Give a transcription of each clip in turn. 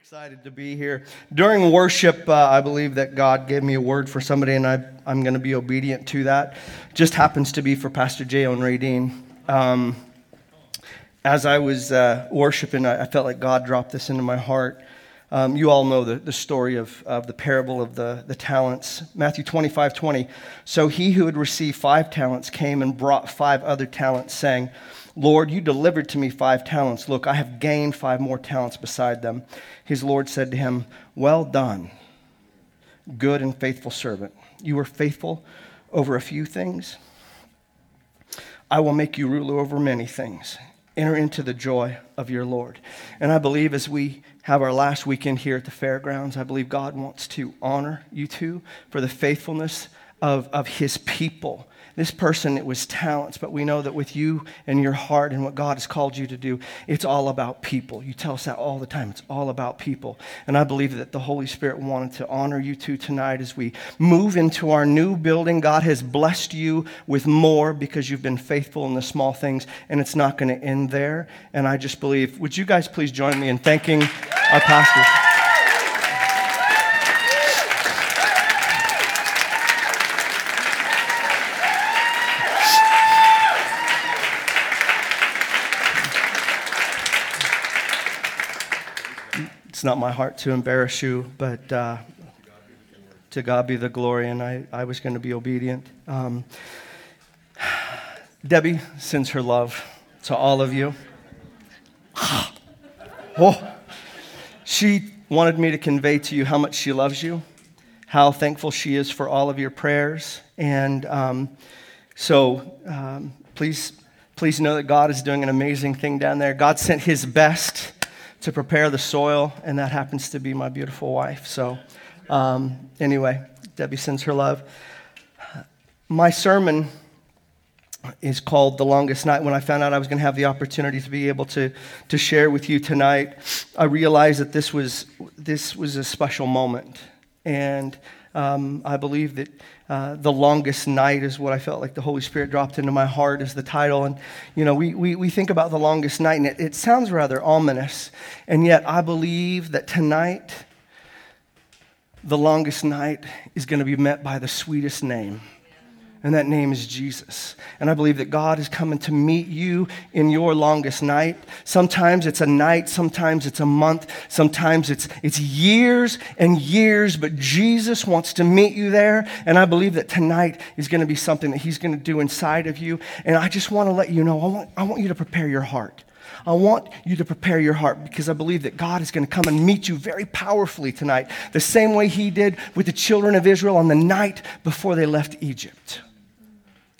excited to be here. During worship, uh, I believe that God gave me a word for somebody, and I, am going to be obedient to that. Just happens to be for Pastor Jay and Radine. Um, as I was uh, worshiping, I, I, felt like God dropped this into my heart. Um, you all know the, the story of, of the parable of the, the talents. Matthew 25 20. So he who had received five talents came and brought five other talents, saying, Lord, you delivered to me five talents. Look, I have gained five more talents beside them. His Lord said to him, Well done, good and faithful servant. You were faithful over a few things. I will make you ruler over many things. Enter into the joy of your Lord. And I believe as we have our last weekend here at the fairgrounds, I believe God wants to honor you two for the faithfulness of, of his people this person, it was talents, but we know that with you and your heart and what God has called you to do, it's all about people. You tell us that all the time. It's all about people. And I believe that the Holy Spirit wanted to honor you two tonight as we move into our new building. God has blessed you with more because you've been faithful in the small things, and it's not going to end there. And I just believe, would you guys please join me in thanking our pastors? It's not my heart to embarrass you, but uh, to God be the glory, and I, I was going to be obedient. Um, Debbie sends her love to all of you. oh, she wanted me to convey to you how much she loves you, how thankful she is for all of your prayers, and um, so um, please, please know that God is doing an amazing thing down there. God sent His best to prepare the soil, and that happens to be my beautiful wife. So, um, anyway, Debbie sends her love. My sermon is called The Longest Night. When I found out I was going to have the opportunity to be able to, to share with you tonight, I realized that this was, this was a special moment. And um, I believe that uh, The Longest Night is what I felt like the Holy Spirit dropped into my heart as the title. And, you know, we, we, we think about The Longest Night, and it, it sounds rather ominous. And yet, I believe that tonight, The Longest Night is going to be met by the sweetest name and that name is Jesus. And I believe that God is coming to meet you in your longest night. Sometimes it's a night, sometimes it's a month, sometimes it's, it's years and years, but Jesus wants to meet you there. And I believe that tonight is going to be something that He's going to do inside of you. And I just want to let you know, I want, I want you to prepare your heart. I want you to prepare your heart because I believe that God is going to come and meet you very powerfully tonight, the same way He did with the children of Israel on the night before they left Egypt.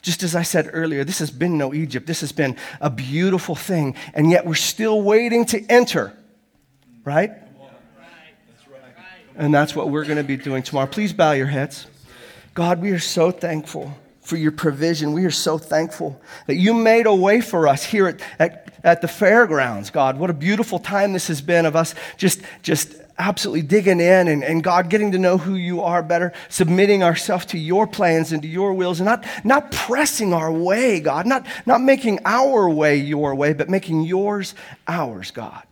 Just as I said earlier, this has been no Egypt. This has been a beautiful thing, and yet we're still waiting to enter, right? And that's what we're going to be doing tomorrow. Please bow your heads. God, we are so thankful for your provision. We are so thankful that you made a way for us here at, at, at the fairgrounds, God. What a beautiful time this has been of us just, just absolutely digging in and, and God getting to know who you are better, submitting ourselves to your plans and to your wills, and not, not pressing our way, God, not, not making our way your way, but making yours ours, God.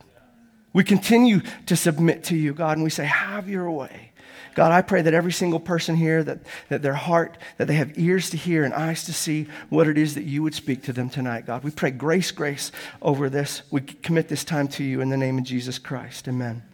We continue to submit to you, God, and we say, Have your way. God, I pray that every single person here, that, that their heart, that they have ears to hear and eyes to see what it is that you would speak to them tonight, God. We pray grace, grace over this. We commit this time to you in the name of Jesus Christ. Amen.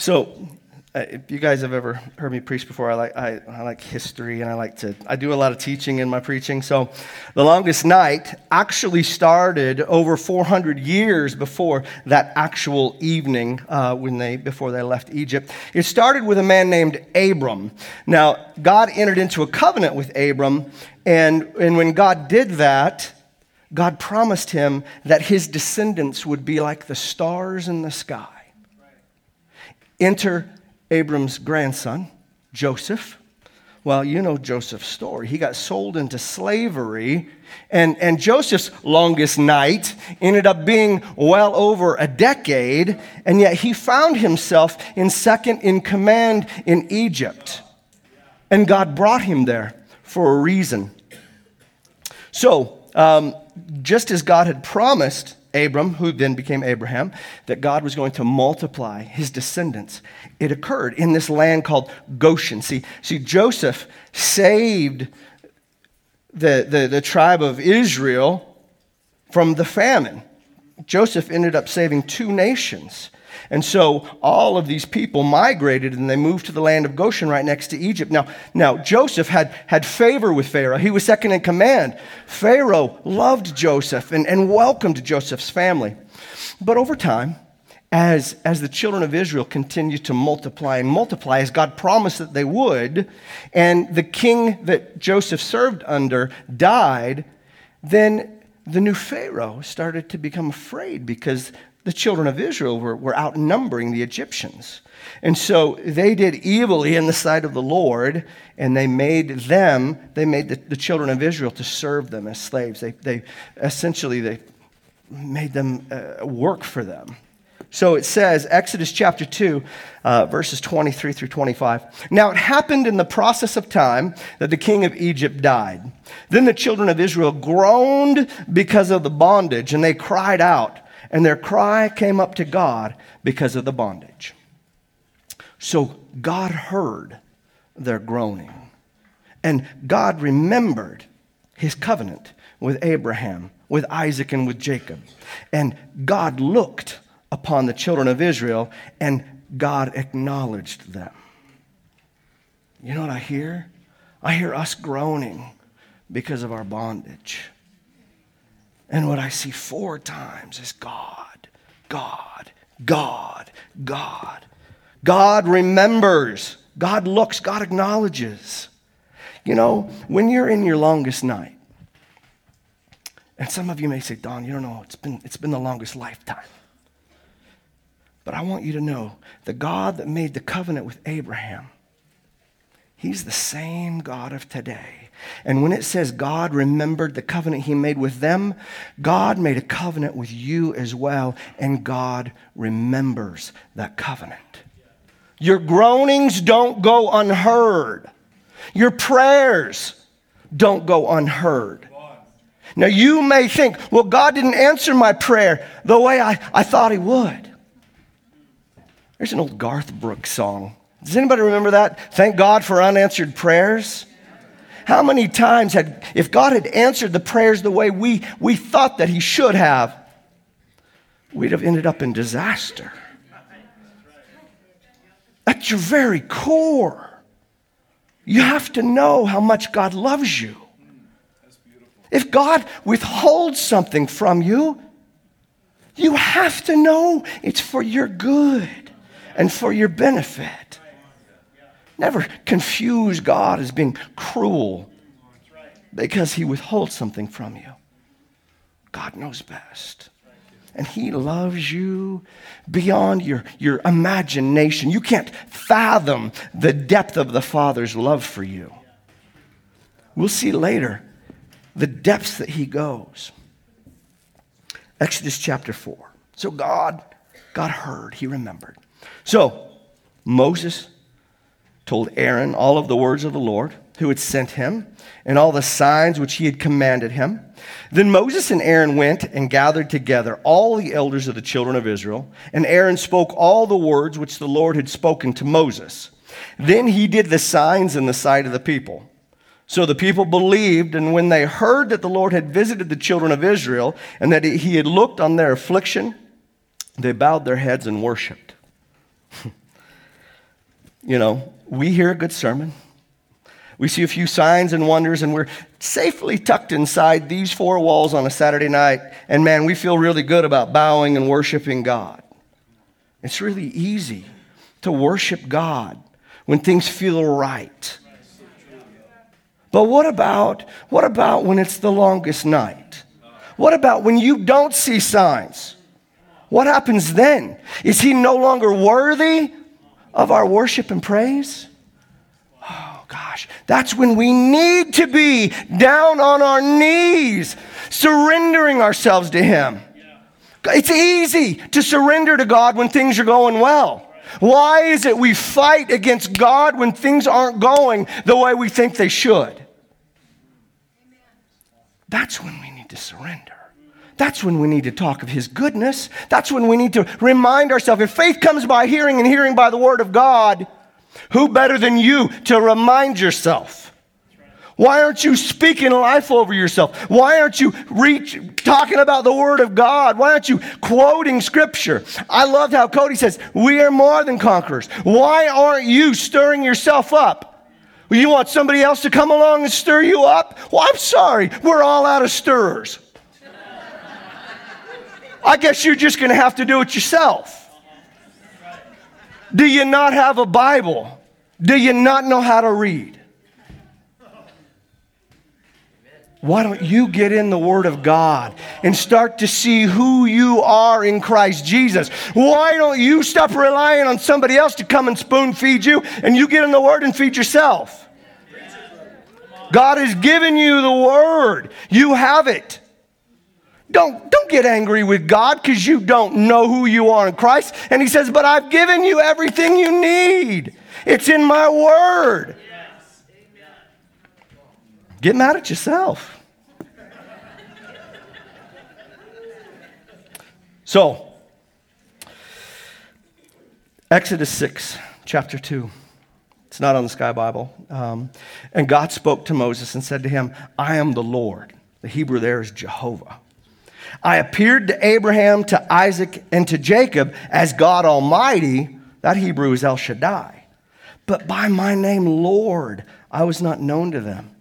So, uh, if you guys have ever heard me preach before, I like, I, I like history and I like to, I do a lot of teaching in my preaching. So, the longest night actually started over 400 years before that actual evening uh, when they, before they left Egypt. It started with a man named Abram. Now, God entered into a covenant with Abram, and, and when God did that, God promised him that his descendants would be like the stars in the sky. Enter Abram's grandson, Joseph. Well, you know Joseph's story. He got sold into slavery, and, and Joseph's longest night ended up being well over a decade, and yet he found himself in second in command in Egypt. And God brought him there for a reason. So, um, just as God had promised Abram, who then became Abraham, that God was going to multiply his descendants. It occurred in this land called Goshen. See, see Joseph saved the, the, the tribe of Israel from the famine. Joseph ended up saving two nations. And so all of these people migrated and they moved to the land of Goshen right next to Egypt. Now, now Joseph had, had favor with Pharaoh. He was second in command. Pharaoh loved Joseph and, and welcomed Joseph's family. But over time, as, as the children of Israel continued to multiply and multiply, as God promised that they would, and the king that Joseph served under died, then the new Pharaoh started to become afraid because the children of Israel were, were outnumbering the Egyptians. And so they did evilly in the sight of the Lord, and they made them, they made the, the children of Israel to serve them as slaves. They, they essentially, they made them uh, work for them. So it says, Exodus chapter 2, uh, verses 23 through 25. Now it happened in the process of time that the king of Egypt died. Then the children of Israel groaned because of the bondage, and they cried out and their cry came up to God because of the bondage. So God heard their groaning, and God remembered his covenant with Abraham, with Isaac, and with Jacob. And God looked upon the children of Israel, and God acknowledged them. You know what I hear? I hear us groaning because of our bondage. And what I see four times is God, God, God, God. God remembers, God looks, God acknowledges. You know, when you're in your longest night, and some of you may say, Don, you don't know, it's been, it's been the longest lifetime. But I want you to know the God that made the covenant with Abraham, He's the same God of today. And when it says God remembered the covenant he made with them, God made a covenant with you as well, and God remembers that covenant. Your groanings don't go unheard, your prayers don't go unheard. Now, you may think, well, God didn't answer my prayer the way I, I thought He would. There's an old Garth Brooks song. Does anybody remember that? Thank God for unanswered prayers. How many times had, if God had answered the prayers the way we, we thought that He should have, we'd have ended up in disaster. At your very core, you have to know how much God loves you. If God withholds something from you, you have to know it's for your good and for your benefit. Never confuse God as being cruel because he withholds something from you. God knows best. And he loves you beyond your, your imagination. You can't fathom the depth of the Father's love for you. We'll see later the depths that he goes. Exodus chapter 4. So God, God heard, he remembered. So Moses told Aaron all of the words of the Lord who had sent him and all the signs which he had commanded him. Then Moses and Aaron went and gathered together all the elders of the children of Israel, and Aaron spoke all the words which the Lord had spoken to Moses. Then he did the signs in the sight of the people. So the people believed, and when they heard that the Lord had visited the children of Israel and that he had looked on their affliction, they bowed their heads and worshiped. you know, we hear a good sermon. We see a few signs and wonders, and we're safely tucked inside these four walls on a Saturday night. And man, we feel really good about bowing and worshiping God. It's really easy to worship God when things feel right. But what about, what about when it's the longest night? What about when you don't see signs? What happens then? Is he no longer worthy of our worship and praise? Oh, gosh. That's when we need to be down on our knees, surrendering ourselves to Him. It's easy to surrender to God when things are going well. Why is it we fight against God when things aren't going the way we think they should? That's when we need to surrender. That's when we need to talk of his goodness. That's when we need to remind ourselves if faith comes by hearing and hearing by the word of God, who better than you to remind yourself? Why aren't you speaking life over yourself? Why aren't you reach, talking about the Word of God? Why aren't you quoting Scripture? I loved how Cody says, We are more than conquerors. Why aren't you stirring yourself up? You want somebody else to come along and stir you up? Well, I'm sorry, we're all out of stirrers. I guess you're just going to have to do it yourself. Do you not have a Bible? Do you not know how to read? Why don't you get in the Word of God and start to see who you are in Christ Jesus? Why don't you stop relying on somebody else to come and spoon feed you and you get in the Word and feed yourself? God has given you the Word, you have it. Don't, don't get angry with God because you don't know who you are in Christ. And He says, But I've given you everything you need, it's in my Word. Get mad at yourself. So, Exodus 6, chapter 2. It's not on the Sky Bible. Um, and God spoke to Moses and said to him, I am the Lord. The Hebrew there is Jehovah. I appeared to Abraham, to Isaac, and to Jacob as God Almighty. That Hebrew is El Shaddai. But by my name, Lord, I was not known to them.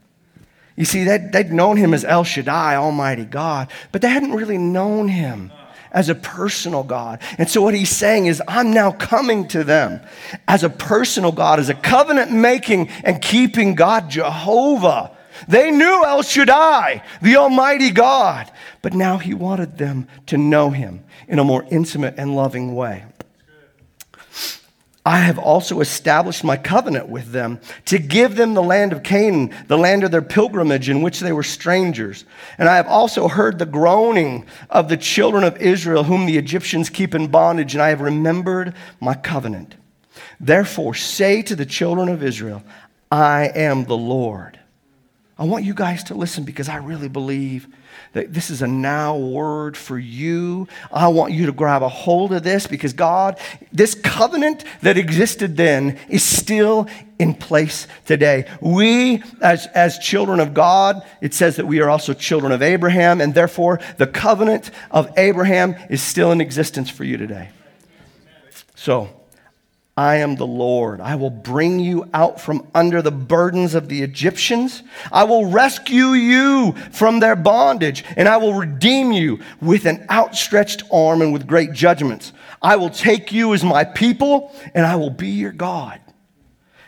You see, they'd, they'd known him as El Shaddai, Almighty God, but they hadn't really known him as a personal God. And so, what he's saying is, I'm now coming to them as a personal God, as a covenant making and keeping God, Jehovah. They knew El Shaddai, the Almighty God, but now he wanted them to know him in a more intimate and loving way. I have also established my covenant with them to give them the land of Canaan, the land of their pilgrimage in which they were strangers. And I have also heard the groaning of the children of Israel, whom the Egyptians keep in bondage, and I have remembered my covenant. Therefore, say to the children of Israel, I am the Lord. I want you guys to listen because I really believe that this is a now word for you. I want you to grab a hold of this because God, this covenant that existed then is still in place today. We, as, as children of God, it says that we are also children of Abraham, and therefore the covenant of Abraham is still in existence for you today. So, I am the Lord. I will bring you out from under the burdens of the Egyptians. I will rescue you from their bondage, and I will redeem you with an outstretched arm and with great judgments. I will take you as my people, and I will be your God.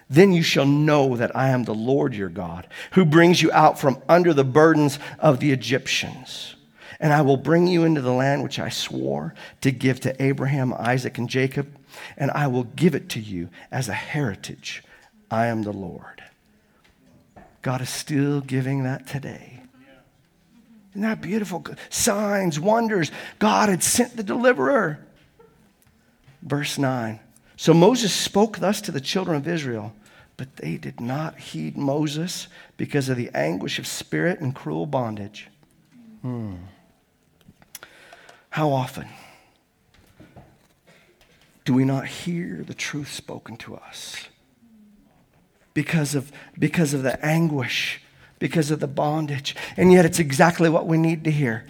Then you shall know that I am the Lord your God, who brings you out from under the burdens of the Egyptians. And I will bring you into the land which I swore to give to Abraham, Isaac, and Jacob and I will give it to you as a heritage. I am the Lord. God is still giving that today. Isn't that beautiful? Signs, wonders. God had sent the deliverer. Verse 9. So Moses spoke thus to the children of Israel, but they did not heed Moses because of the anguish of spirit and cruel bondage. Hmm. How often? Do we not hear the truth spoken to us? Because of, because of the anguish, because of the bondage. And yet it's exactly what we need to hear.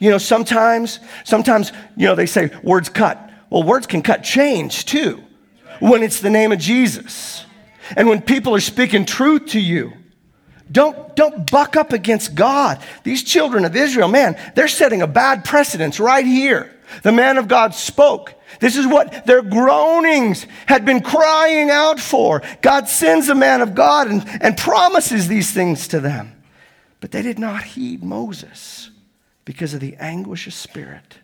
You know, sometimes, sometimes, you know, they say words cut. Well, words can cut chains too when it's the name of Jesus. And when people are speaking truth to you, don't, don't buck up against God. These children of Israel, man, they're setting a bad precedence right here. The man of God spoke. This is what their groanings had been crying out for. God sends a man of God and, and promises these things to them. But they did not heed Moses because of the anguish of spirit.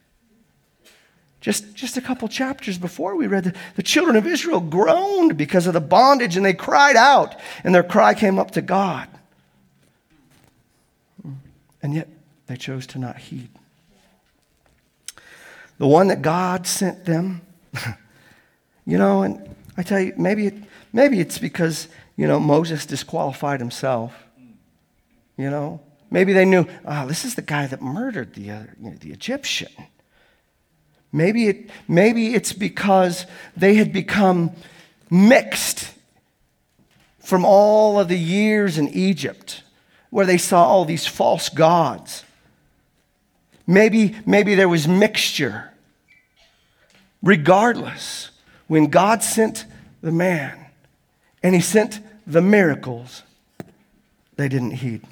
Just, just a couple chapters before, we read that the children of Israel groaned because of the bondage and they cried out, and their cry came up to God. And yet they chose to not heed the one that God sent them. you know, and I tell you, maybe, it, maybe it's because, you know, Moses disqualified himself. You know, Maybe they knew, oh, this is the guy that murdered the, you know, the Egyptian. Maybe, it, maybe it's because they had become mixed from all of the years in Egypt where they saw all these false gods. Maybe, maybe there was mixture. Regardless, when God sent the man and he sent the miracles, they didn't heed.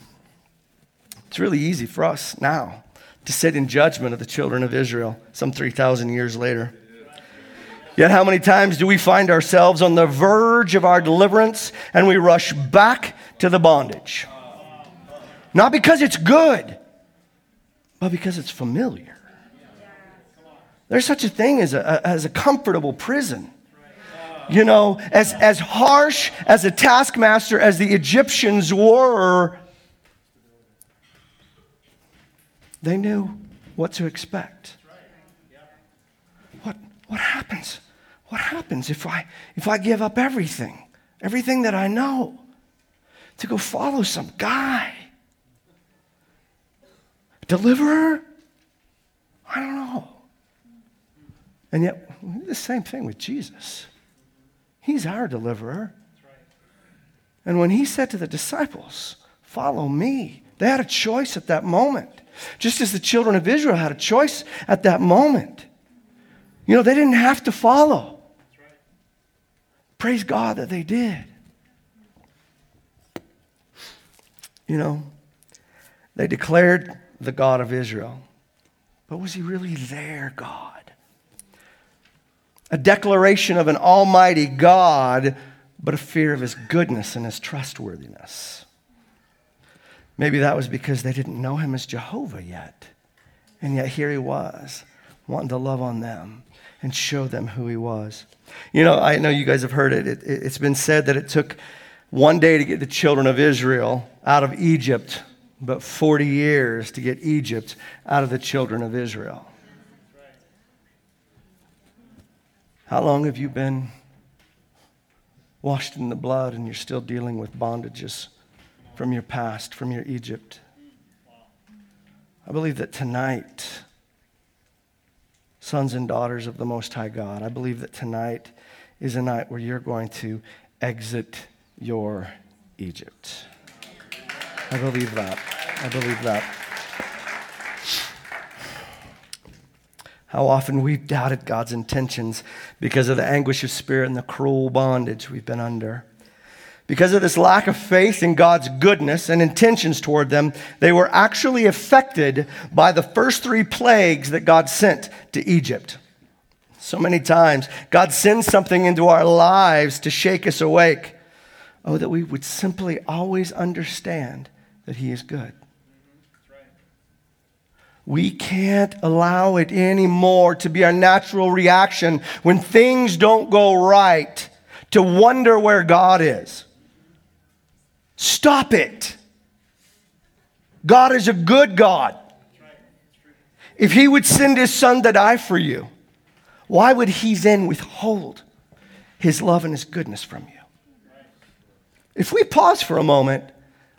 It's really easy for us now to sit in judgment of the children of Israel some 3,000 years later. Yet, how many times do we find ourselves on the verge of our deliverance and we rush back to the bondage? Not because it's good, but because it's familiar. There's such a thing as a, as a comfortable prison. You know, as, as harsh as a taskmaster as the Egyptians were, they knew what to expect. What, what happens? What happens if I, if I give up everything, everything that I know, to go follow some guy? Deliverer? I don't know. And yet, the same thing with Jesus. He's our deliverer. And when he said to the disciples, Follow me, they had a choice at that moment. Just as the children of Israel had a choice at that moment. You know, they didn't have to follow. Praise God that they did. You know, they declared the God of Israel. But was he really their God? A declaration of an almighty God, but a fear of his goodness and his trustworthiness. Maybe that was because they didn't know him as Jehovah yet. And yet here he was, wanting to love on them and show them who he was. You know, I know you guys have heard it. it, it it's been said that it took one day to get the children of Israel out of Egypt but 40 years to get Egypt out of the children of Israel. How long have you been washed in the blood and you're still dealing with bondages from your past, from your Egypt? I believe that tonight, sons and daughters of the Most High God, I believe that tonight is a night where you're going to exit your Egypt. I believe that. I believe that. How often we've doubted God's intentions because of the anguish of spirit and the cruel bondage we've been under. Because of this lack of faith in God's goodness and intentions toward them, they were actually affected by the first three plagues that God sent to Egypt. So many times, God sends something into our lives to shake us awake. Oh, that we would simply always understand that He is good. We can't allow it anymore to be our natural reaction when things don't go right to wonder where God is. Stop it. God is a good God. If He would send His Son to die for you, why would He then withhold His love and His goodness from you? If we pause for a moment,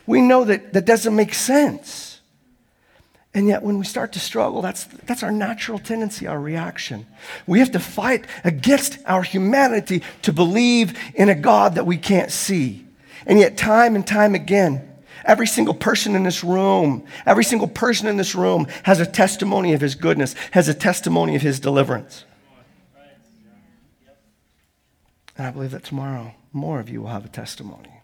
we know that that doesn't make sense. And yet, when we start to struggle, that's, that's our natural tendency, our reaction. We have to fight against our humanity to believe in a God that we can't see. And yet, time and time again, every single person in this room, every single person in this room has a testimony of his goodness, has a testimony of his deliverance. And I believe that tomorrow, more of you will have a testimony.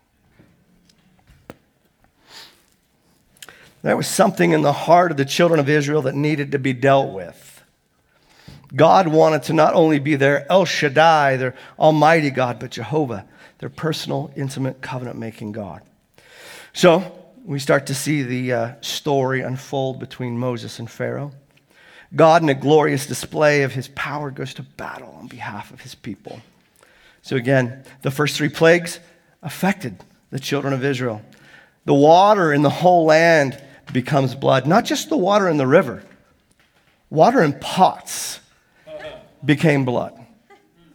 There was something in the heart of the children of Israel that needed to be dealt with. God wanted to not only be their El Shaddai, their Almighty God, but Jehovah, their personal, intimate, covenant making God. So we start to see the uh, story unfold between Moses and Pharaoh. God, in a glorious display of his power, goes to battle on behalf of his people. So, again, the first three plagues affected the children of Israel. The water in the whole land becomes blood. Not just the water in the river, water in pots became blood.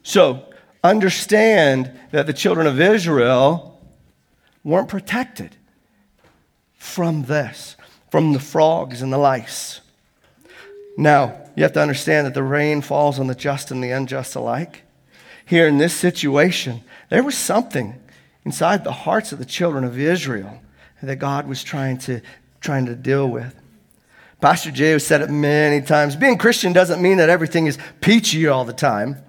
So understand that the children of Israel weren't protected from this. from the frogs and the lice. Now, you have to understand that the rain falls on the just and the unjust alike. Here in this situation, there was something inside the hearts of the children of Israel that God was trying to, trying to deal with. Pastor Jay has said it many times. Being Christian doesn't mean that everything is peachy all the time.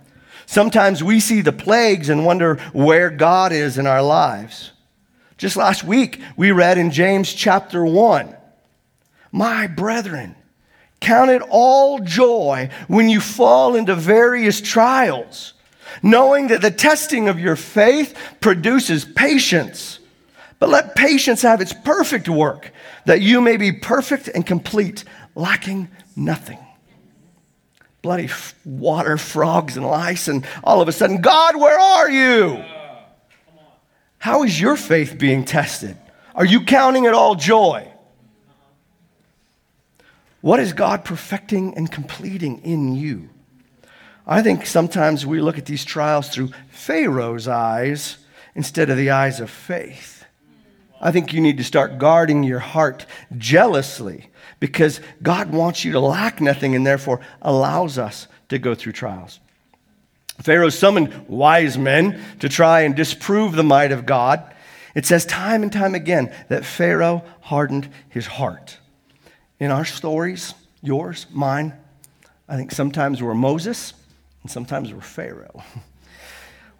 Sometimes we see the plagues and wonder where God is in our lives. Just last week, we read in James chapter 1 My brethren, count it all joy when you fall into various trials, knowing that the testing of your faith produces patience. But let patience have its perfect work, that you may be perfect and complete, lacking nothing. Bloody water, frogs, and lice, and all of a sudden, God, where are you? How is your faith being tested? Are you counting it all joy? What is God perfecting and completing in you? I think sometimes we look at these trials through Pharaoh's eyes instead of the eyes of faith. I think you need to start guarding your heart jealously because God wants you to lack nothing and therefore allows us to go through trials. Pharaoh summoned wise men to try and disprove the might of God. It says time and time again that Pharaoh hardened his heart. In our stories, yours, mine, I think sometimes we're Moses and sometimes we're Pharaoh.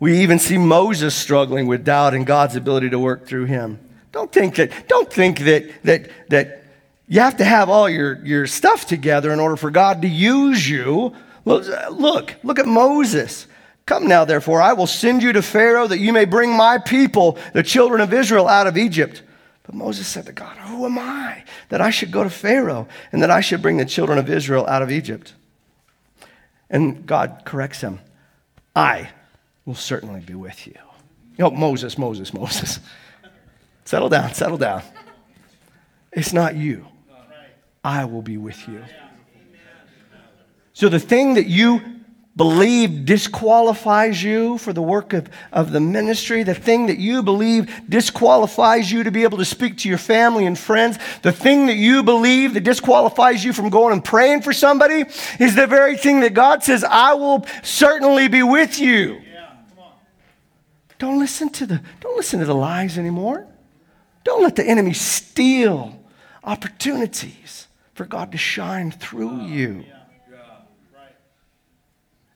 We even see Moses struggling with doubt and God's ability to work through him. Don't think that, don't think that, that, that you have to have all your, your stuff together in order for God to use you. Look, look at Moses. Come now, therefore, I will send you to Pharaoh that you may bring my people, the children of Israel, out of Egypt. But Moses said to God, Who am I that I should go to Pharaoh and that I should bring the children of Israel out of Egypt? And God corrects him I will certainly be with you. You know, Moses, Moses, Moses. settle down, settle down. It's not you. I will be with you. So the thing that you believe disqualifies you for the work of, of the ministry, the thing that you believe disqualifies you to be able to speak to your family and friends, the thing that you believe that disqualifies you from going and praying for somebody is the very thing that God says, I will certainly be with you. don't listen to the don't listen to the lies anymore. Don't let the enemy steal opportunities for God to shine through you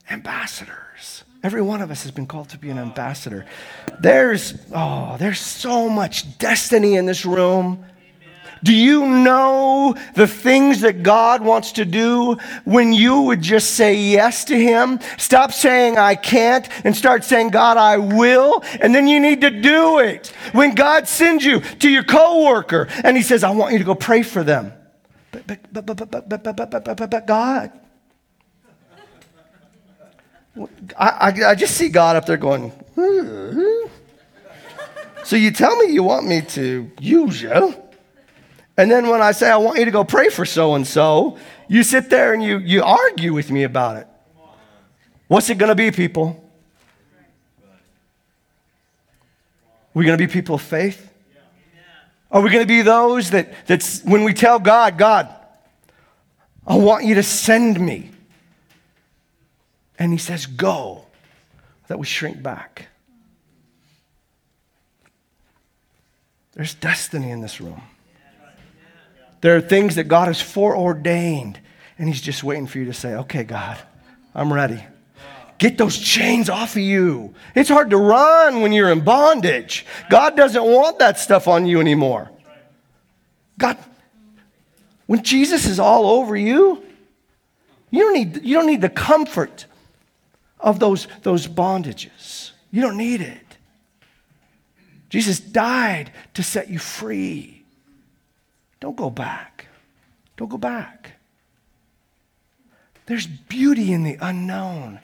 ambassadors. Every one of us has been called to be an ambassador. There's, oh, there's so much destiny in this room. Do you know the things that God wants to do when you would just say yes to Him? Stop saying I can't and start saying, God, I will. And then you need to do it. When God sends you to your coworker and He says, I want you to go pray for them. But, but, but, but, but, but, but, but, but, but, God, I, I, just see God up there going, hmm. so you tell me you want me to use you. And then when I say I want you to go pray for so and so, you sit there and you, you argue with me about it. What's it going to be, people? We going to be people of faith? Are we going to be those that that's when we tell God, God, I want you to send me and he says, Go, that we shrink back. There's destiny in this room. There are things that God has foreordained, and He's just waiting for you to say, Okay, God, I'm ready. Get those chains off of you. It's hard to run when you're in bondage. God doesn't want that stuff on you anymore. God, when Jesus is all over you, you don't need, you don't need the comfort of those, those bondages. You don't need it. Jesus died to set you free. Don't go back. Don't go back. There's beauty in the unknown.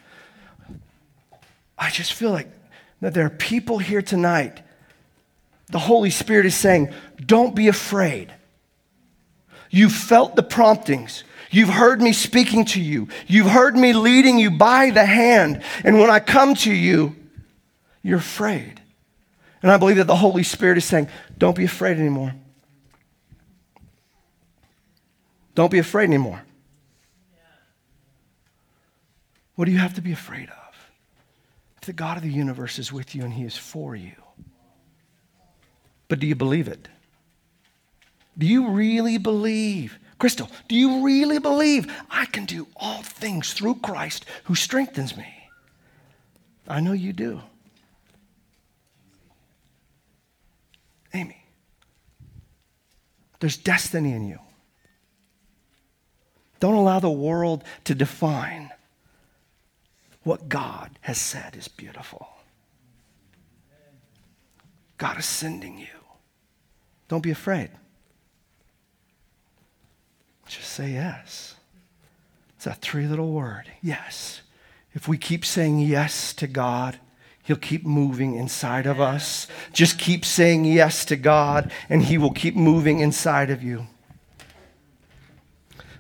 I just feel like that there are people here tonight. The Holy Spirit is saying, don't be afraid. You felt the promptings. You've heard me speaking to you. You've heard me leading you by the hand. And when I come to you, you're afraid. And I believe that the Holy Spirit is saying, don't be afraid anymore. Don't be afraid anymore. What do you have to be afraid of? If the God of the universe is with you and he is for you. But do you believe it? Do you really believe? Crystal, do you really believe I can do all things through Christ who strengthens me? I know you do. Amy, there's destiny in you. Don't allow the world to define what God has said is beautiful. God is sending you. Don't be afraid. Just say yes. It's a three little word yes. If we keep saying yes to God, He'll keep moving inside of us. Just keep saying yes to God, and He will keep moving inside of you.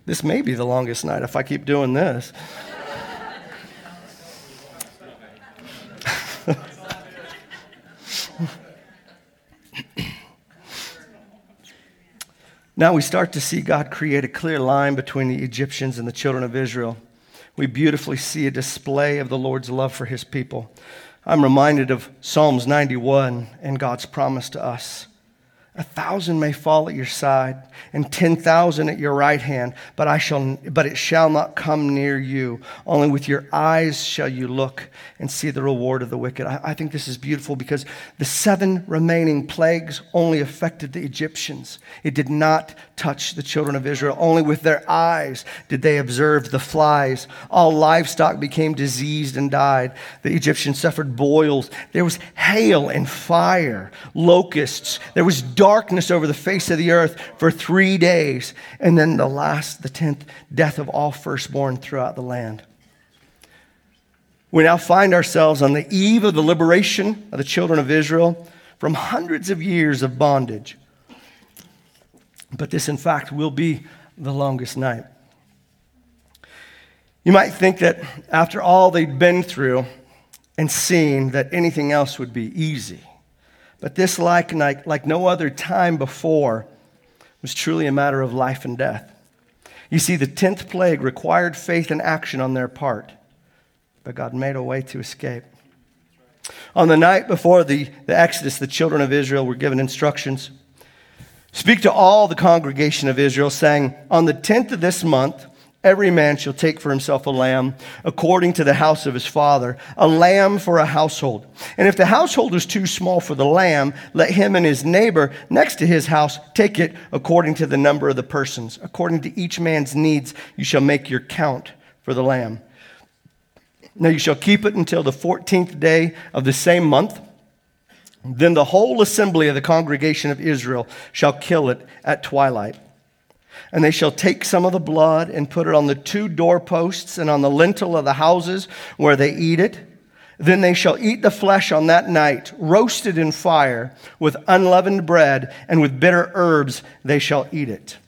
This may be the longest night if I keep doing this. now we start to see God create a clear line between the Egyptians and the children of Israel. We beautifully see a display of the Lord's love for his people. I'm reminded of Psalms 91 and God's promise to us. A thousand may fall at your side and 10,000 at your right hand, but, I shall, but it shall not come near you. Only with your eyes shall you look and see the reward of the wicked. I, I think this is beautiful because the seven remaining plagues only affected the Egyptians. It did not touch the children of Israel. Only with their eyes did they observe the flies. All livestock became diseased and died. The Egyptians suffered boils. There was hail and fire, locusts. There was darkness over the face of the earth for three days. And then the last, the tenth, death of all firstborn throughout the land. We now find ourselves on the eve of the liberation of the children of Israel from hundreds of years of bondage. But this, in fact, will be the longest night. You might think that after all they'd been through and seen, that anything else would be easy. But this, like, like, like no other time before, was truly a matter of life and death. You see, the 10th plague required faith and action on their part, but God made a way to escape. On the night before the, the Exodus, the children of Israel were given instructions Speak to all the congregation of Israel, saying, On the 10th of this month, Every man shall take for himself a lamb according to the house of his father, a lamb for a household. And if the household is too small for the lamb, let him and his neighbor next to his house take it according to the number of the persons. According to each man's needs, you shall make your count for the lamb. Now you shall keep it until the 14th day of the same month. Then the whole assembly of the congregation of Israel shall kill it at twilight. And they shall take some of the blood and put it on the two doorposts and on the lintel of the houses where they eat it. Then they shall eat the flesh on that night, roasted in fire, with unleavened bread, and with bitter herbs they shall eat it.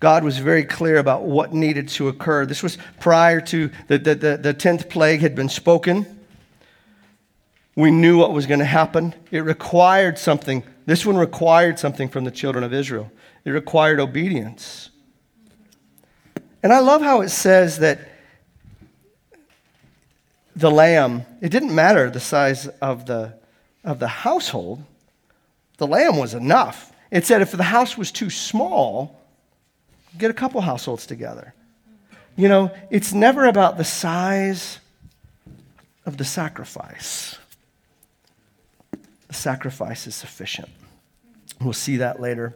God was very clear about what needed to occur. This was prior to the, the, the, the 10th plague had been spoken. We knew what was going to happen. It required something. This one required something from the children of Israel. It required obedience. And I love how it says that the lamb, it didn't matter the size of the, of the household, the lamb was enough. It said if the house was too small, get a couple households together. You know, it's never about the size of the sacrifice. The sacrifice is sufficient. We'll see that later.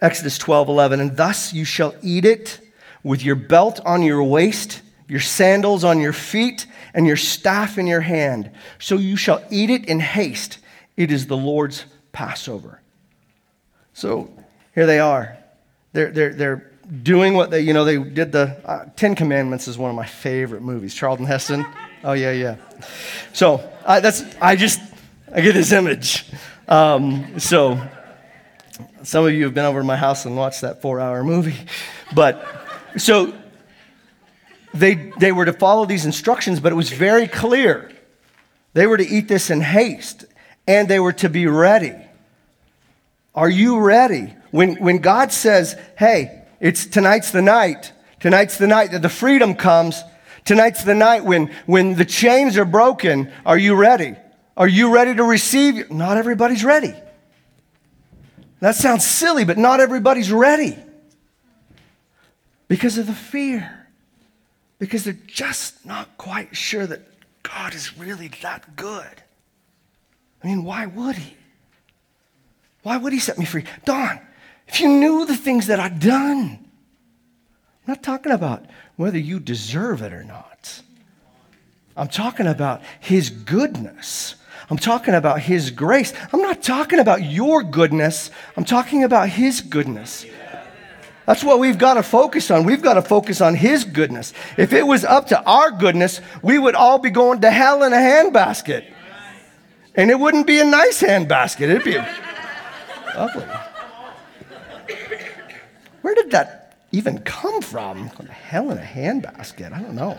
Exodus 12, 11. And thus you shall eat it with your belt on your waist, your sandals on your feet, and your staff in your hand. So you shall eat it in haste. It is the Lord's Passover. So here they are. They're, they're, they're doing what they, you know, they did the uh, Ten Commandments is one of my favorite movies. Charlton Heston. Oh, yeah, yeah. So I, that's, I just, I get this image. Um, so some of you have been over to my house and watched that four hour movie. But so they, they were to follow these instructions, but it was very clear. They were to eat this in haste and they were to be ready. Are you ready? When, when God says, hey, it's tonight's the night, tonight's the night that the freedom comes, tonight's the night when, when the chains are broken, are you ready? Are you ready to receive? Not everybody's ready. That sounds silly, but not everybody's ready because of the fear, because they're just not quite sure that God is really that good. I mean, why would He? Why would He set me free? Don, if you knew the things that I've done, I'm not talking about whether you deserve it or not. I'm talking about His goodness. I'm talking about His grace. I'm not talking about your goodness. I'm talking about His goodness. That's what we've got to focus on. We've got to focus on His goodness. If it was up to our goodness, we would all be going to hell in a handbasket. And it wouldn't be a nice handbasket, it'd be ugly. Where did that even come from? Hell in a handbasket? I don't know.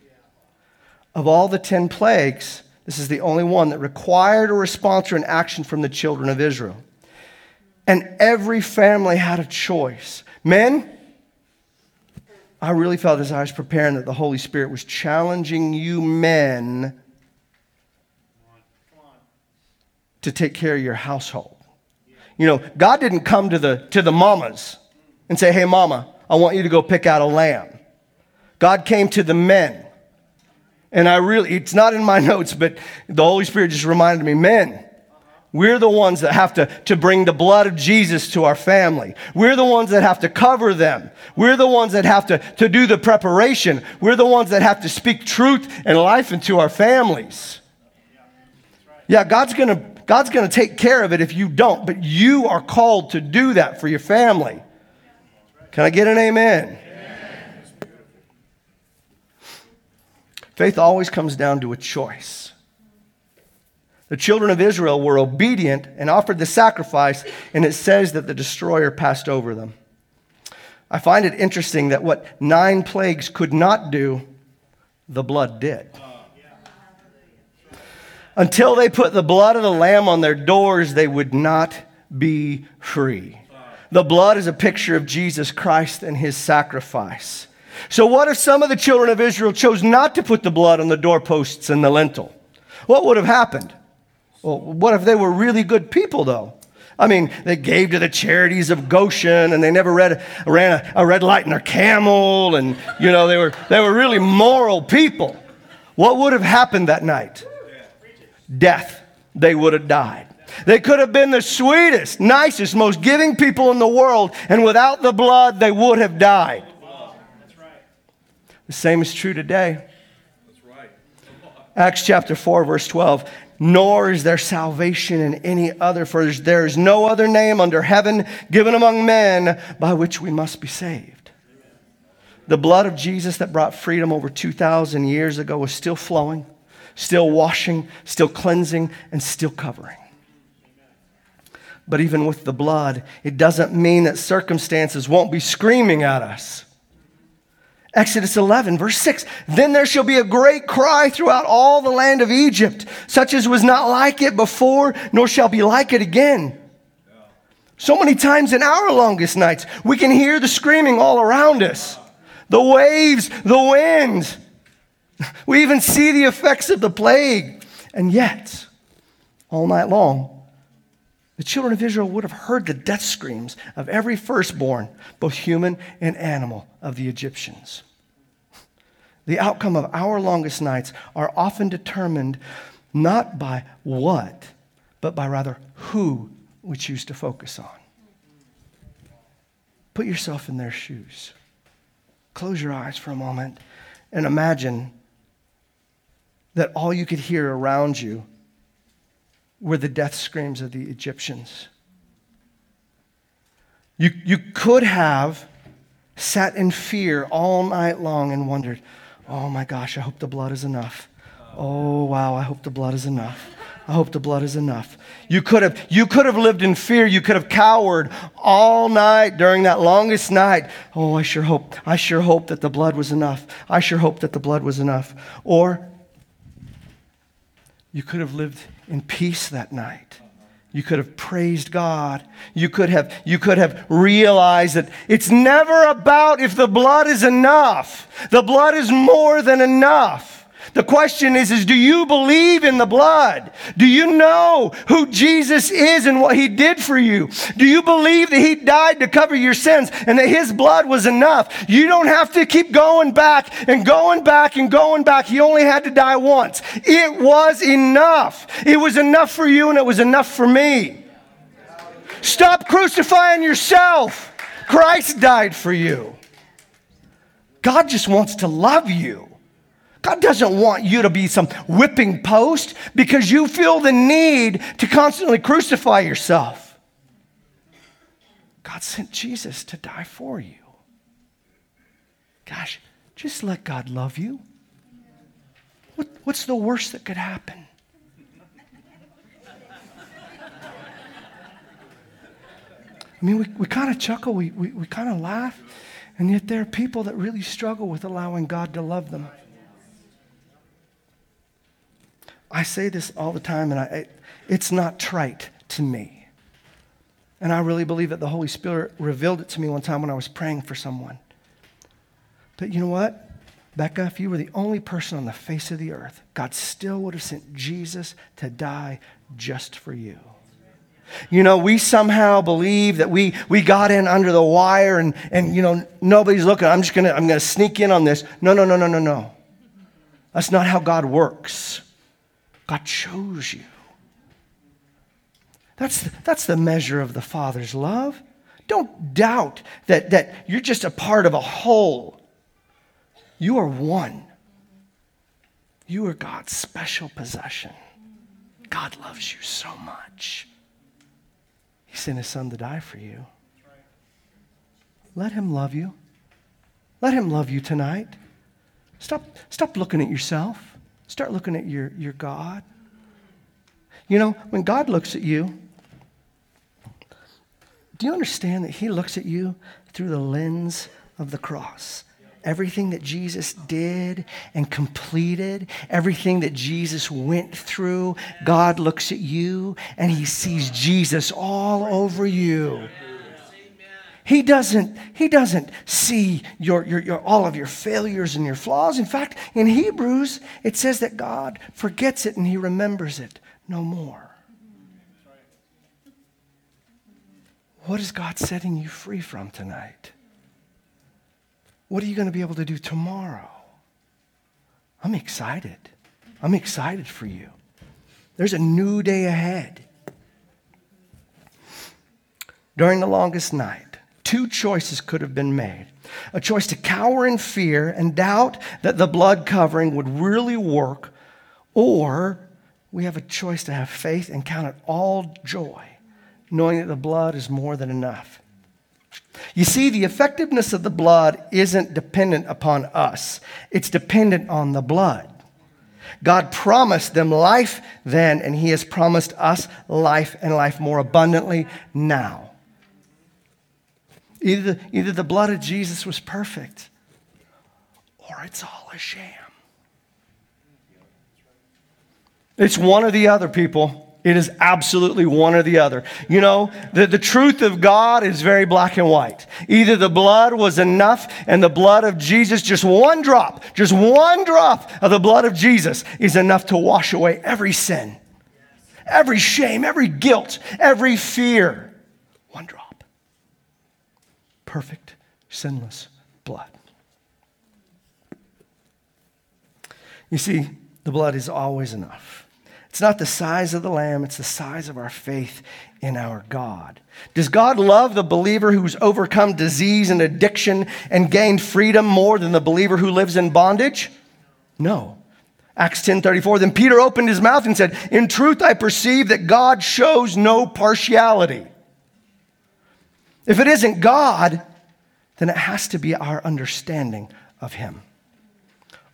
Of all the ten plagues, this is the only one that required a response or an action from the children of Israel. And every family had a choice. Men, I really felt as I was preparing that the Holy Spirit was challenging you men to take care of your household. You know, God didn't come to the, to the mamas and say, hey, mama, I want you to go pick out a lamb. God came to the men. And I really, it's not in my notes, but the Holy Spirit just reminded me, men, we're the ones that have to, to bring the blood of Jesus to our family. We're the ones that have to cover them. We're the ones that have to, to do the preparation. We're the ones that have to speak truth and life into our families. Yeah, God's gonna, God's gonna take care of it if you don't, but you are called to do that for your family. Can I get an amen? Faith always comes down to a choice. The children of Israel were obedient and offered the sacrifice, and it says that the destroyer passed over them. I find it interesting that what nine plagues could not do, the blood did. Until they put the blood of the lamb on their doors, they would not be free. The blood is a picture of Jesus Christ and his sacrifice. So, what if some of the children of Israel chose not to put the blood on the doorposts and the lintel? What would have happened? Well, what if they were really good people, though? I mean, they gave to the charities of Goshen and they never read, ran a, a red light in their camel, and, you know, they were, they were really moral people. What would have happened that night? Death. They would have died. They could have been the sweetest, nicest, most giving people in the world, and without the blood, they would have died. The same is true today. Acts chapter 4, verse 12 nor is there salvation in any other, for there is no other name under heaven given among men by which we must be saved. The blood of Jesus that brought freedom over 2,000 years ago is still flowing, still washing, still cleansing, and still covering. But even with the blood, it doesn't mean that circumstances won't be screaming at us. Exodus 11, verse 6. Then there shall be a great cry throughout all the land of Egypt, such as was not like it before, nor shall be like it again. So many times in our longest nights, we can hear the screaming all around us the waves, the wind. We even see the effects of the plague. And yet, all night long, the children of Israel would have heard the death screams of every firstborn, both human and animal, of the Egyptians. The outcome of our longest nights are often determined not by what, but by rather who we choose to focus on. Put yourself in their shoes. Close your eyes for a moment and imagine that all you could hear around you were the death screams of the Egyptians. You, you could have sat in fear all night long and wondered, oh my gosh, I hope the blood is enough. Oh wow, I hope the blood is enough. I hope the blood is enough. You could have you could have lived in fear. You could have cowered all night during that longest night. Oh, I sure hope I sure hope that the blood was enough. I sure hope that the blood was enough. Or you could have lived in peace that night. You could have praised God. You could have, you could have realized that it's never about if the blood is enough. The blood is more than enough. The question is, is do you believe in the blood? Do you know who Jesus is and what he did for you? Do you believe that he died to cover your sins and that his blood was enough? You don't have to keep going back and going back and going back. He only had to die once. It was enough. It was enough for you and it was enough for me. Stop crucifying yourself. Christ died for you. God just wants to love you. God doesn't want you to be some whipping post because you feel the need to constantly crucify yourself. God sent Jesus to die for you. Gosh, just let God love you. What, what's the worst that could happen? I mean, we, we kind of chuckle, we, we, we kind of laugh, and yet there are people that really struggle with allowing God to love them. I say this all the time, and I, it's not trite to me. And I really believe that the Holy Spirit revealed it to me one time when I was praying for someone. But you know what? Becca, if you were the only person on the face of the earth, God still would have sent Jesus to die just for you. You know, we somehow believe that we, we got in under the wire and, and, you know, nobody's looking. I'm just going to, I'm going to sneak in on this. No, no, no, no, no, no. That's not how God works. God chose you. That's, that's the measure of the Father's love. Don't doubt that, that you're just a part of a whole. You are one. You are God's special possession. God loves you so much. He sent his son to die for you. Let him love you. Let him love you tonight. Stop, stop looking at yourself. Start looking at your, your God. You know, when God looks at you, do you understand that He looks at you through the lens of the cross? Everything that Jesus did and completed, everything that Jesus went through, God looks at you and He sees Jesus all over you. He doesn't, he doesn't see your, your, your, all of your failures and your flaws. In fact, in Hebrews, it says that God forgets it and he remembers it no more. What is God setting you free from tonight? What are you going to be able to do tomorrow? I'm excited. I'm excited for you. There's a new day ahead. During the longest night, two choices could have been made a choice to cower in fear and doubt that the blood covering would really work, or we have a choice to have faith and count it all joy, knowing that the blood is more than enough. You see, the effectiveness of the blood isn't dependent upon us, it's dependent on the blood. God promised them life then, and He has promised us life and life more abundantly now. Either the, either the blood of Jesus was perfect or it's all a sham. It's one or the other, people. It is absolutely one or the other. You know, the, the truth of God is very black and white. Either the blood was enough and the blood of Jesus, just one drop, just one drop of the blood of Jesus is enough to wash away every sin, every shame, every guilt, every fear. One drop perfect, sinless blood. You see, the blood is always enough. It's not the size of the lamb, it's the size of our faith in our God. Does God love the believer who's overcome disease and addiction and gained freedom more than the believer who lives in bondage? No. Acts 10:34 Then Peter opened his mouth and said, "In truth I perceive that God shows no partiality." If it isn't God, then it has to be our understanding of Him,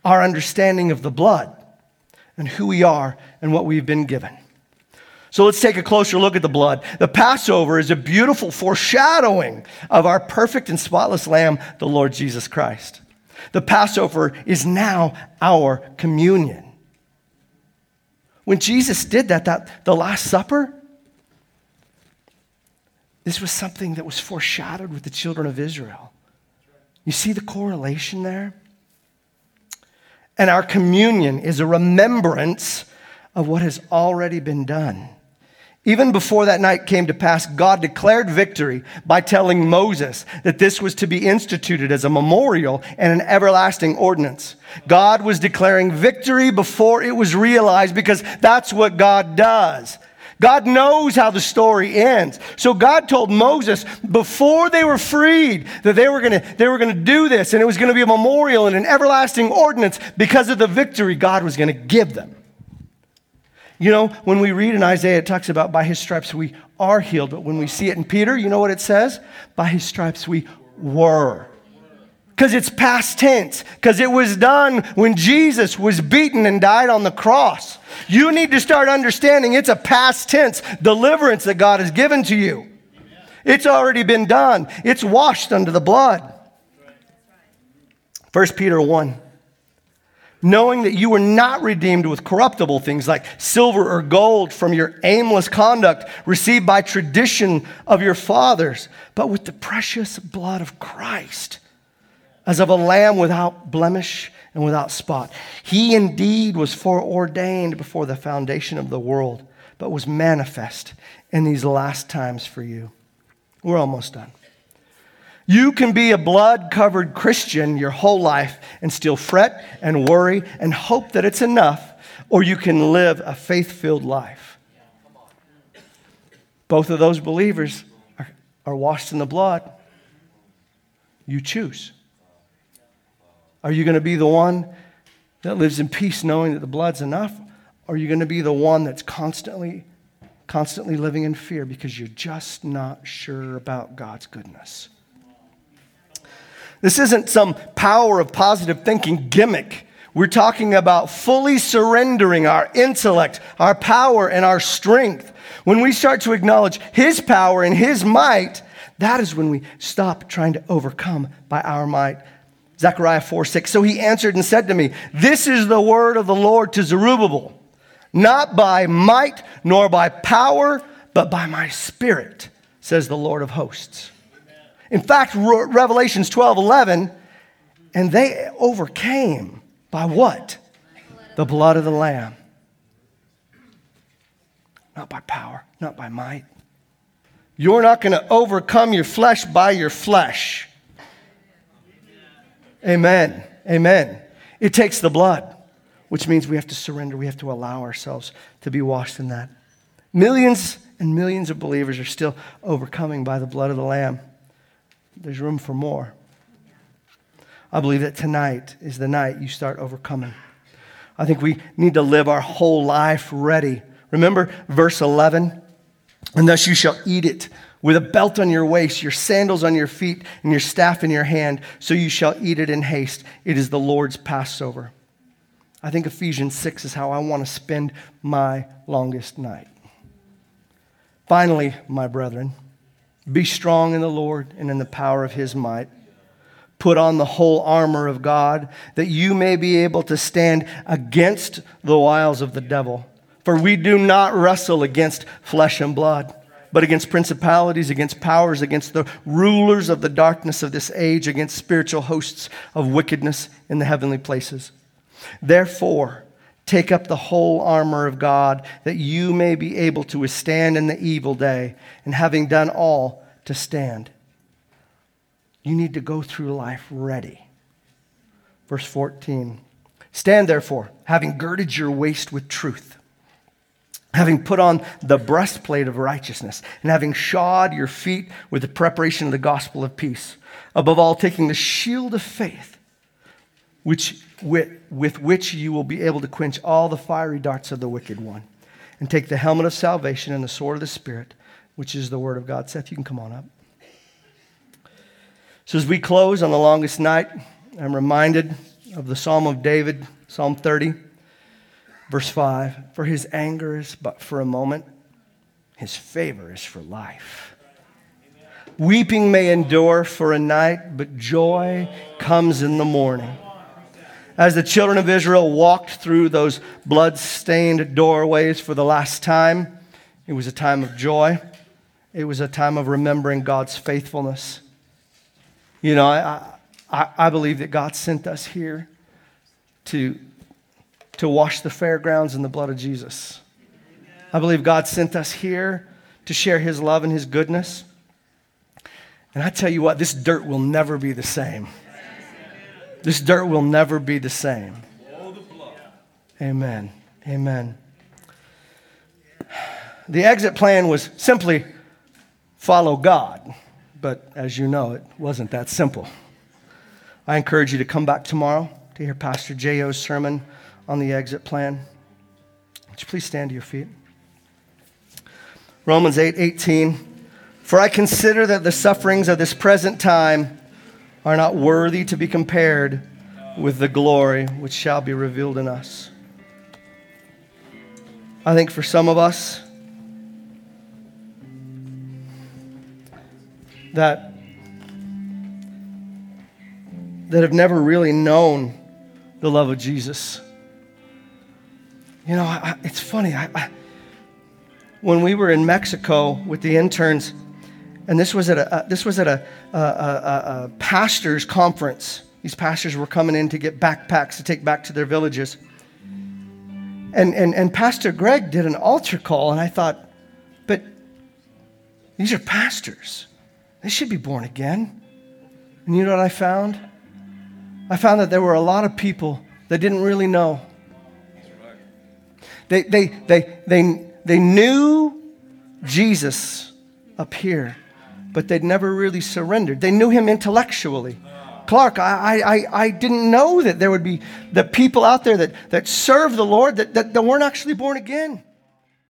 our understanding of the blood and who we are and what we've been given. So let's take a closer look at the blood. The Passover is a beautiful foreshadowing of our perfect and spotless Lamb, the Lord Jesus Christ. The Passover is now our communion. When Jesus did that, that the Last Supper, this was something that was foreshadowed with the children of Israel. You see the correlation there? And our communion is a remembrance of what has already been done. Even before that night came to pass, God declared victory by telling Moses that this was to be instituted as a memorial and an everlasting ordinance. God was declaring victory before it was realized because that's what God does. God knows how the story ends. So God told Moses before they were freed that they were going to they were going to do this and it was going to be a memorial and an everlasting ordinance because of the victory God was going to give them. You know, when we read in Isaiah, it talks about by his stripes we are healed. But when we see it in Peter, you know what it says? By his stripes we were. Because it's past tense, because it was done when Jesus was beaten and died on the cross. You need to start understanding it's a past tense deliverance that God has given to you. It's already been done, it's washed under the blood. 1 Peter 1 knowing that you were not redeemed with corruptible things like silver or gold from your aimless conduct received by tradition of your fathers, but with the precious blood of Christ, as of a lamb without blemish and without spot. He indeed was foreordained before the foundation of the world, but was manifest in these last times for you. We're almost done. You can be a blood covered Christian your whole life and still fret and worry and hope that it's enough, or you can live a faith filled life. Both of those believers are, are washed in the blood. You choose. Are you going to be the one that lives in peace knowing that the blood's enough? Or are you going to be the one that's constantly, constantly living in fear because you're just not sure about God's goodness? This isn't some power of positive thinking gimmick. We're talking about fully surrendering our intellect, our power, and our strength. When we start to acknowledge His power and His might, that is when we stop trying to overcome by our might. Zechariah 4 6. So he answered and said to me, This is the word of the Lord to Zerubbabel, not by might nor by power, but by my spirit, says the Lord of hosts. In fact, Re- Revelations 12 11, and they overcame by what? The blood of the Lamb. Not by power, not by might. You're not going to overcome your flesh by your flesh. Amen. Amen. It takes the blood, which means we have to surrender. We have to allow ourselves to be washed in that. Millions and millions of believers are still overcoming by the blood of the Lamb there's room for more. I believe that tonight is the night you start overcoming. I think we need to live our whole life ready. Remember verse 11? And thus you shall eat it with a belt on your waist, your sandals on your feet, and your staff in your hand, so you shall eat it in haste. It is the Lord's Passover. I think Ephesians 6 is how I want to spend my longest night. Finally, my brethren, be strong in the Lord and in the power of his might. Put on the whole armor of God that you may be able to stand against the wiles of the devil. For we do not wrestle against flesh and blood, but against principalities, against powers, against the rulers of the darkness of this age, against spiritual hosts of wickedness in the heavenly places. Therefore, Take up the whole armor of God that you may be able to withstand in the evil day, and having done all, to stand. You need to go through life ready. Verse 14 Stand therefore, having girded your waist with truth, having put on the breastplate of righteousness, and having shod your feet with the preparation of the gospel of peace. Above all, taking the shield of faith which, with, with which you will be able to quench all the fiery darts of the wicked one. And take the helmet of salvation and the sword of the Spirit, which is the word of God. Seth, you can come on up. So, as we close on the longest night, I'm reminded of the Psalm of David, Psalm 30, verse 5. For his anger is but for a moment, his favor is for life. Weeping may endure for a night, but joy comes in the morning. As the children of Israel walked through those blood stained doorways for the last time, it was a time of joy. It was a time of remembering God's faithfulness. You know, I, I, I believe that God sent us here to, to wash the fairgrounds in the blood of Jesus. I believe God sent us here to share his love and his goodness. And I tell you what, this dirt will never be the same. This dirt will never be the same. Amen. Amen. The exit plan was simply follow God. But as you know, it wasn't that simple. I encourage you to come back tomorrow to hear Pastor J.O.'s sermon on the exit plan. Would you please stand to your feet? Romans 8 18. For I consider that the sufferings of this present time are not worthy to be compared with the glory which shall be revealed in us. I think for some of us, that, that have never really known the love of Jesus. You know, I, it's funny. I, I, when we were in Mexico with the interns, and this was at a, uh, this was at a, a, a, a pastor's conference. These pastors were coming in to get backpacks to take back to their villages. And, and, and Pastor Greg did an altar call, and I thought, but these are pastors. They should be born again. And you know what I found? I found that there were a lot of people that didn't really know. They, they, they, they, they knew Jesus up here, but they'd never really surrendered. They knew him intellectually. Clark, I, I, I didn't know that there would be the people out there that, that serve the Lord that, that, that weren't actually born again.